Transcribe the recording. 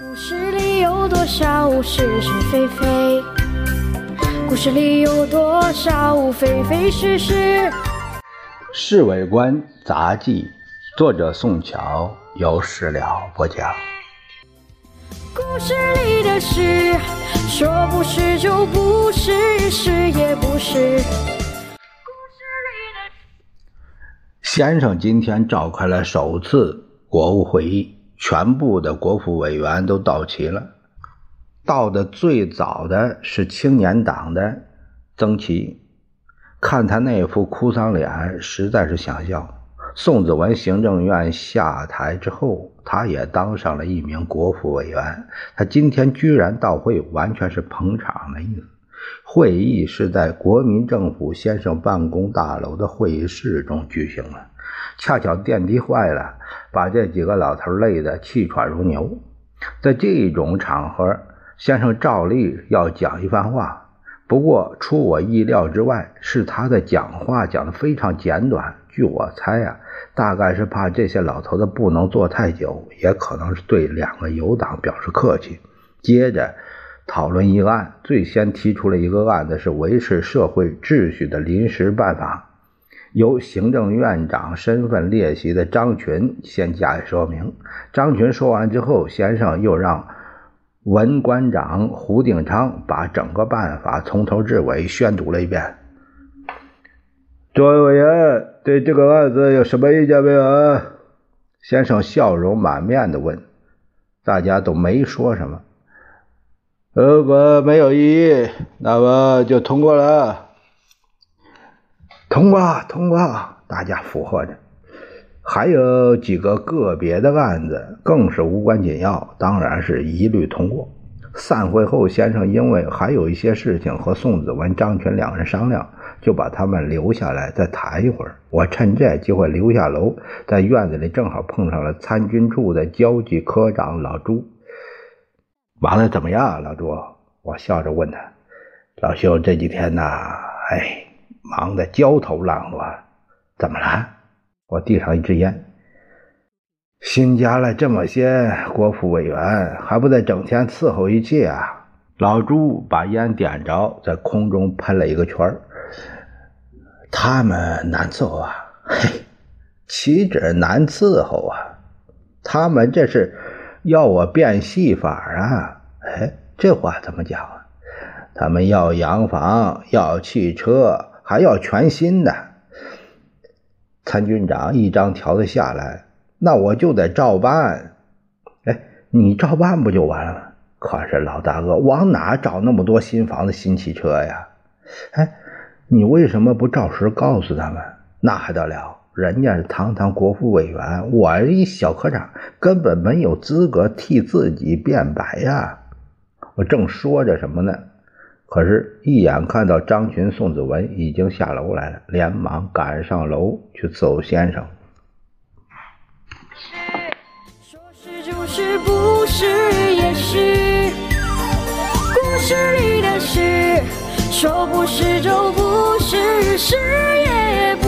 故事里有多少是是非非？故事里有多少非非是是？《侍卫官杂记》，作者宋乔，由事了播讲。故事里的事，说不是就不是，是也不是。先生今天召开了首次国务会议，全部的国府委员都到齐了。到的最早的是青年党的曾琦，看他那副哭丧脸，实在是想笑。宋子文行政院下台之后，他也当上了一名国府委员。他今天居然到会，完全是捧场的意思。会议是在国民政府先生办公大楼的会议室中举行的，恰巧电梯坏了，把这几个老头累得气喘如牛。在这种场合，先生照例要讲一番话。不过出我意料之外，是他的讲话讲得非常简短。据我猜呀，大概是怕这些老头子不能坐太久，也可能是对两个友党表示客气。接着讨论一案，最先提出了一个案子是维持社会秩序的临时办法，由行政院长身份列席的张群先加以说明。张群说完之后，先生又让。文官长胡定昌把整个办法从头至尾宣读了一遍。作为委员，对这个案子有什么意见没有？先生笑容满面的问。大家都没说什么。如果没有异议，那么就通过了。通过，通过，大家附和着。还有几个个别的案子更是无关紧要，当然是一律通过。散会后，先生因为还有一些事情和宋子文、张群两人商量，就把他们留下来再谈一会儿。我趁这机会留下楼，在院子里正好碰上了参军处的交际科长老朱。忙得怎么样，老朱？我笑着问他。老兄这几天呐，哎，忙得焦头烂额。怎么了？我递上一支烟。新加了这么些国府委员，还不得整天伺候一气啊？老朱把烟点着，在空中喷了一个圈儿。他们难伺候啊？嘿，岂止难伺候啊？他们这是要我变戏法啊？哎，这话怎么讲啊？他们要洋房，要汽车，还要全新的。参军长一张条子下来，那我就得照办。哎，你照办不就完了？可是老大哥，往哪找那么多新房子、新汽车呀？哎，你为什么不照实告诉他们？那还得了？人家是堂堂国府委员，我一小科长，根本没有资格替自己辩白呀！我正说着什么呢？可是，一眼看到张群、宋子文已经下楼来了，连忙赶上楼去伺候先生。说是就是，不是也是。故事里的事，说不是就不是，是也不。